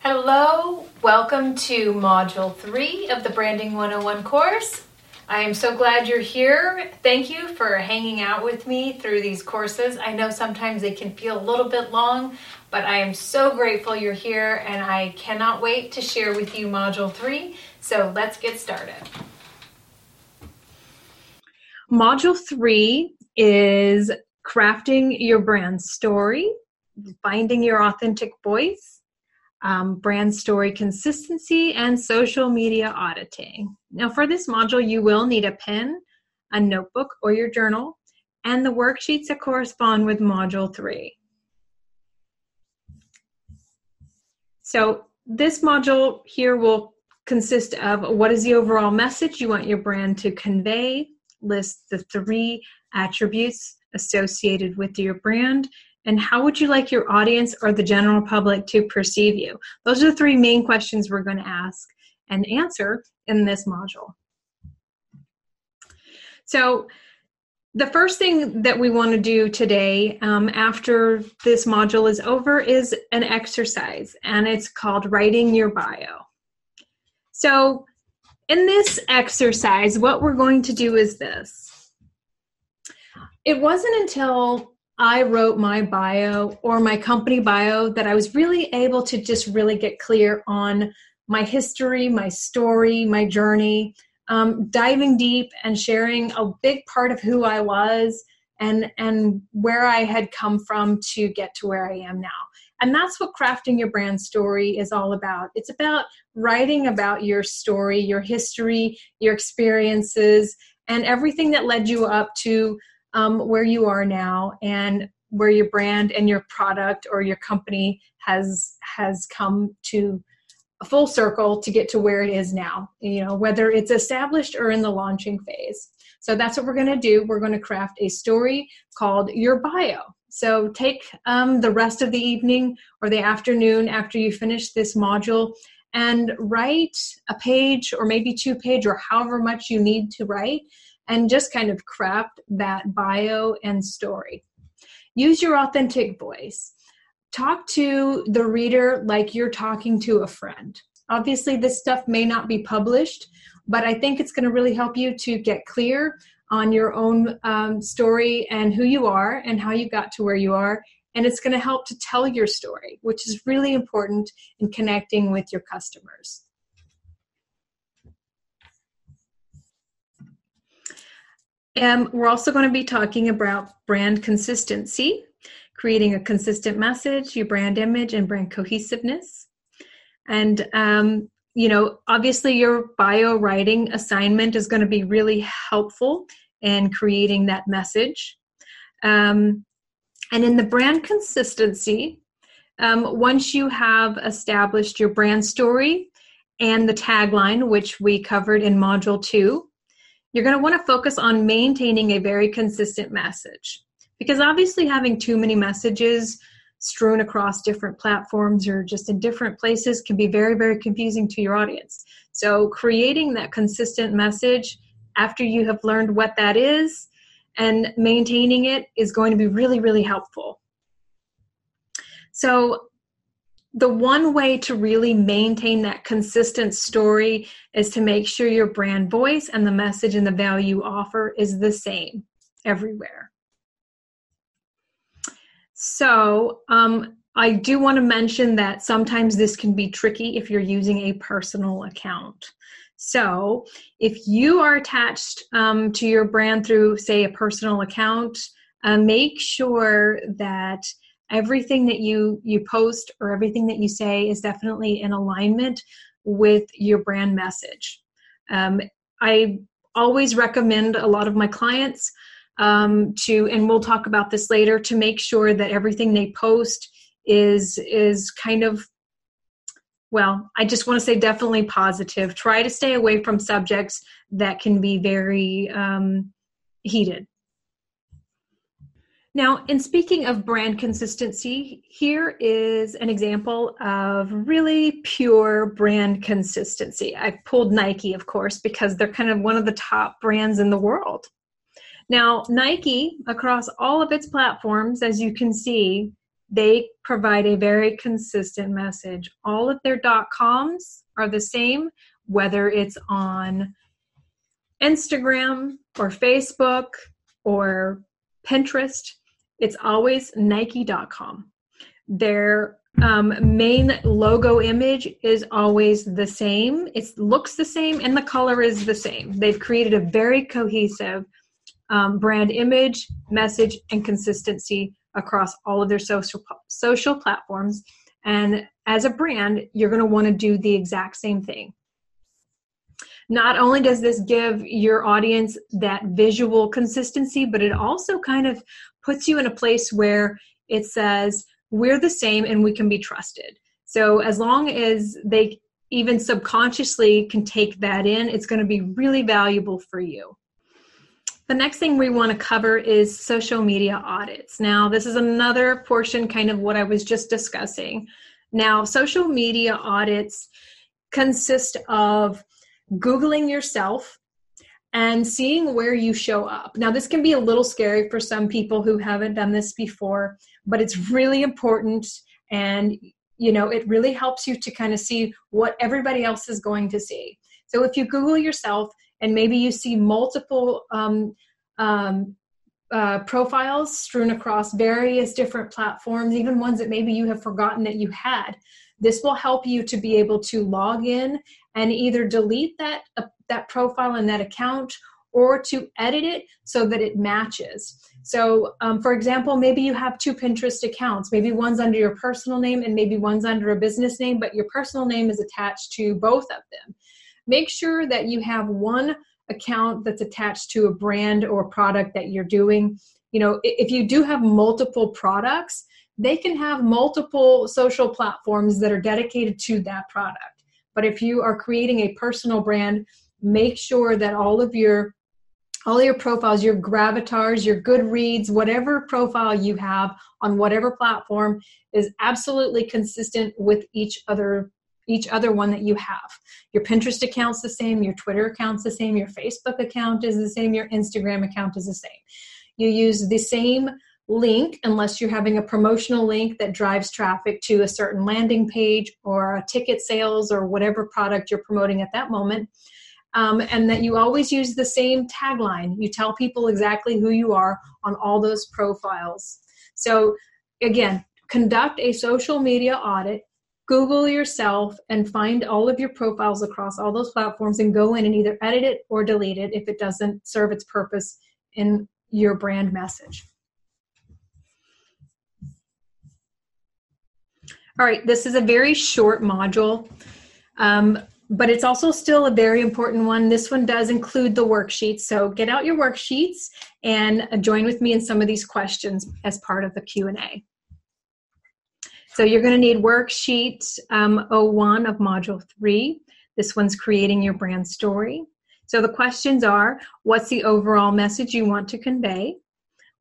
Hello, welcome to Module 3 of the Branding 101 course. I am so glad you're here. Thank you for hanging out with me through these courses. I know sometimes they can feel a little bit long, but I am so grateful you're here and I cannot wait to share with you Module 3. So let's get started. Module 3 is crafting your brand story, finding your authentic voice, um, brand story consistency, and social media auditing. Now, for this module, you will need a pen, a notebook, or your journal, and the worksheets that correspond with Module 3. So, this module here will consist of what is the overall message you want your brand to convey, list the three attributes associated with your brand, and how would you like your audience or the general public to perceive you? Those are the three main questions we're going to ask and answer in this module. So, the first thing that we want to do today um, after this module is over is an exercise, and it's called Writing Your Bio. So, in this exercise, what we're going to do is this. It wasn't until I wrote my bio or my company bio that I was really able to just really get clear on my history, my story, my journey, um, diving deep and sharing a big part of who I was and and where I had come from to get to where I am now. And that's what crafting your brand story is all about. It's about writing about your story, your history, your experiences, and everything that led you up to um, where you are now and where your brand and your product or your company has has come to a full circle to get to where it is now you know whether it's established or in the launching phase. So that's what we're going to do. We're going to craft a story called your bio. So take um, the rest of the evening or the afternoon after you finish this module and write a page or maybe two page or however much you need to write and just kind of craft that bio and story. Use your authentic voice. Talk to the reader like you're talking to a friend. Obviously, this stuff may not be published, but I think it's going to really help you to get clear on your own um, story and who you are and how you got to where you are. And it's going to help to tell your story, which is really important in connecting with your customers. And we're also going to be talking about brand consistency, creating a consistent message, your brand image, and brand cohesiveness. And, um, you know, obviously, your bio writing assignment is going to be really helpful in creating that message. Um, and in the brand consistency, um, once you have established your brand story and the tagline, which we covered in Module 2, you're going to want to focus on maintaining a very consistent message. Because obviously having too many messages strewn across different platforms or just in different places can be very very confusing to your audience. So creating that consistent message after you have learned what that is and maintaining it is going to be really really helpful. So the one way to really maintain that consistent story is to make sure your brand voice and the message and the value offer is the same everywhere. So, um, I do want to mention that sometimes this can be tricky if you're using a personal account. So, if you are attached um, to your brand through, say, a personal account, uh, make sure that everything that you you post or everything that you say is definitely in alignment with your brand message. Um, i always recommend a lot of my clients um, to and we'll talk about this later to make sure that everything they post is is kind of well i just want to say definitely positive. Try to stay away from subjects that can be very um, heated now, in speaking of brand consistency, here is an example of really pure brand consistency. I've pulled Nike, of course, because they're kind of one of the top brands in the world. Now, Nike, across all of its platforms, as you can see, they provide a very consistent message. All of their dot coms are the same, whether it's on Instagram or Facebook or Pinterest, it's always Nike.com. Their um, main logo image is always the same. It looks the same and the color is the same. They've created a very cohesive um, brand image, message, and consistency across all of their social social platforms. And as a brand, you're going to want to do the exact same thing. Not only does this give your audience that visual consistency, but it also kind of puts you in a place where it says, we're the same and we can be trusted. So as long as they even subconsciously can take that in, it's going to be really valuable for you. The next thing we want to cover is social media audits. Now, this is another portion, kind of what I was just discussing. Now, social media audits consist of Googling yourself and seeing where you show up. Now, this can be a little scary for some people who haven't done this before, but it's really important and you know it really helps you to kind of see what everybody else is going to see so if you google yourself and maybe you see multiple um, um, uh, profiles strewn across various different platforms, even ones that maybe you have forgotten that you had. This will help you to be able to log in and either delete that uh, that profile and that account or to edit it so that it matches. So, um, for example, maybe you have two Pinterest accounts. Maybe one's under your personal name and maybe one's under a business name, but your personal name is attached to both of them. Make sure that you have one account that's attached to a brand or product that you're doing. You know, if you do have multiple products, they can have multiple social platforms that are dedicated to that product. But if you are creating a personal brand, make sure that all of your all your profiles, your gravatars, your Goodreads, whatever profile you have on whatever platform is absolutely consistent with each other each other one that you have. Your Pinterest account's the same, your Twitter account's the same, your Facebook account is the same, your Instagram account is the same. You use the same link unless you're having a promotional link that drives traffic to a certain landing page or a ticket sales or whatever product you're promoting at that moment. Um, and that you always use the same tagline. You tell people exactly who you are on all those profiles. So, again, conduct a social media audit Google yourself and find all of your profiles across all those platforms and go in and either edit it or delete it if it doesn't serve its purpose in your brand message. All right, this is a very short module, um, but it's also still a very important one. This one does include the worksheets, so get out your worksheets and join with me in some of these questions as part of the Q&A. So you're going to need worksheet um, 01 of module 3. This one's creating your brand story. So the questions are what's the overall message you want to convey?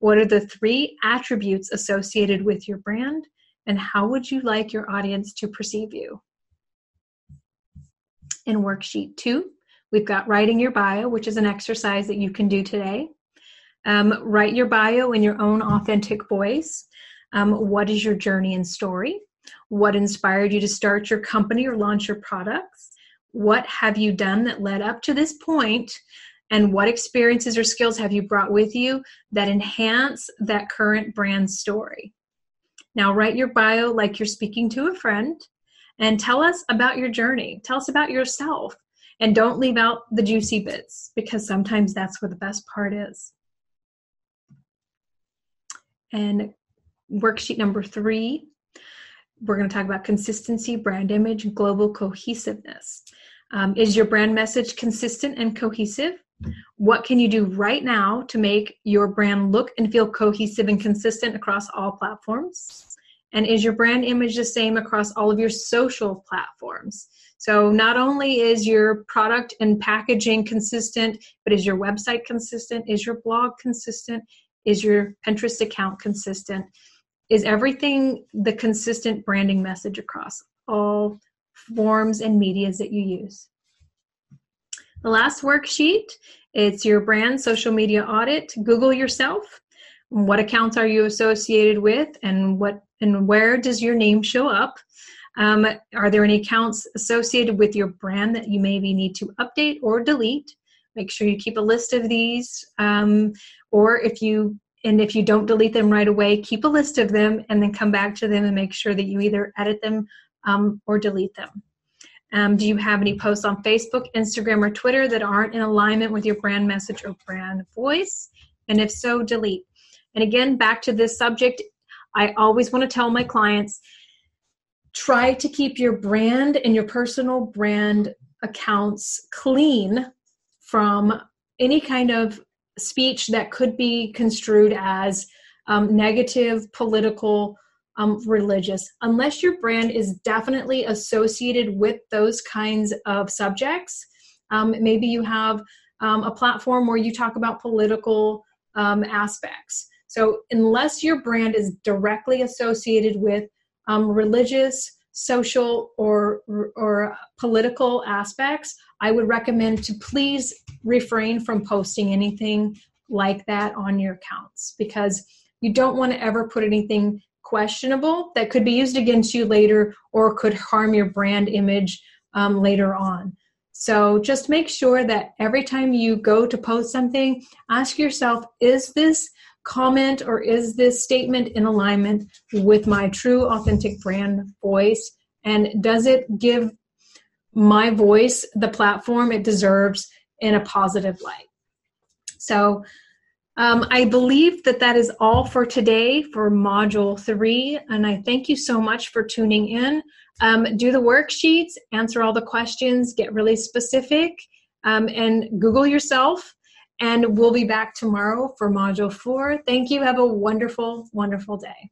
What are the three attributes associated with your brand? And how would you like your audience to perceive you? In worksheet two, we've got writing your bio, which is an exercise that you can do today. Um, write your bio in your own authentic voice. Um, what is your journey and story? What inspired you to start your company or launch your products? What have you done that led up to this point? And what experiences or skills have you brought with you that enhance that current brand story? Now, write your bio like you're speaking to a friend and tell us about your journey. Tell us about yourself. And don't leave out the juicy bits because sometimes that's where the best part is. And worksheet number three, we're going to talk about consistency, brand image, global cohesiveness. Um, is your brand message consistent and cohesive? What can you do right now to make your brand look and feel cohesive and consistent across all platforms? And is your brand image the same across all of your social platforms? So, not only is your product and packaging consistent, but is your website consistent? Is your blog consistent? Is your Pinterest account consistent? is everything the consistent branding message across all forms and medias that you use. The last worksheet, it's your brand social media audit. Google yourself. What accounts are you associated with and what and where does your name show up? Um, are there any accounts associated with your brand that you maybe need to update or delete? Make sure you keep a list of these. Um, or if you and if you don't delete them right away, keep a list of them and then come back to them and make sure that you either edit them um, or delete them. Um, do you have any posts on Facebook, Instagram, or Twitter that aren't in alignment with your brand message or brand voice? And if so, delete. And again, back to this subject, I always want to tell my clients try to keep your brand and your personal brand accounts clean from any kind of speech that could be construed as um, negative, political, um, religious, unless your brand is definitely associated with those kinds of subjects. Um, maybe you have um, a platform where you talk about political um, aspects. So, unless your brand is directly associated with um, religious, social, or, or political aspects, I would recommend to please refrain from posting anything like that on your accounts because you don't want to ever put anything questionable that could be used against you later or could harm your brand image um, later on. So just make sure that every time you go to post something, ask yourself is this comment or is this statement in alignment with my true, authentic brand voice? And does it give my voice the platform it deserves in a positive light? So um, I believe that that is all for today for Module 3, and I thank you so much for tuning in. Um, do the worksheets, answer all the questions, get really specific, um, and Google yourself. And we'll be back tomorrow for Module 4. Thank you. Have a wonderful, wonderful day.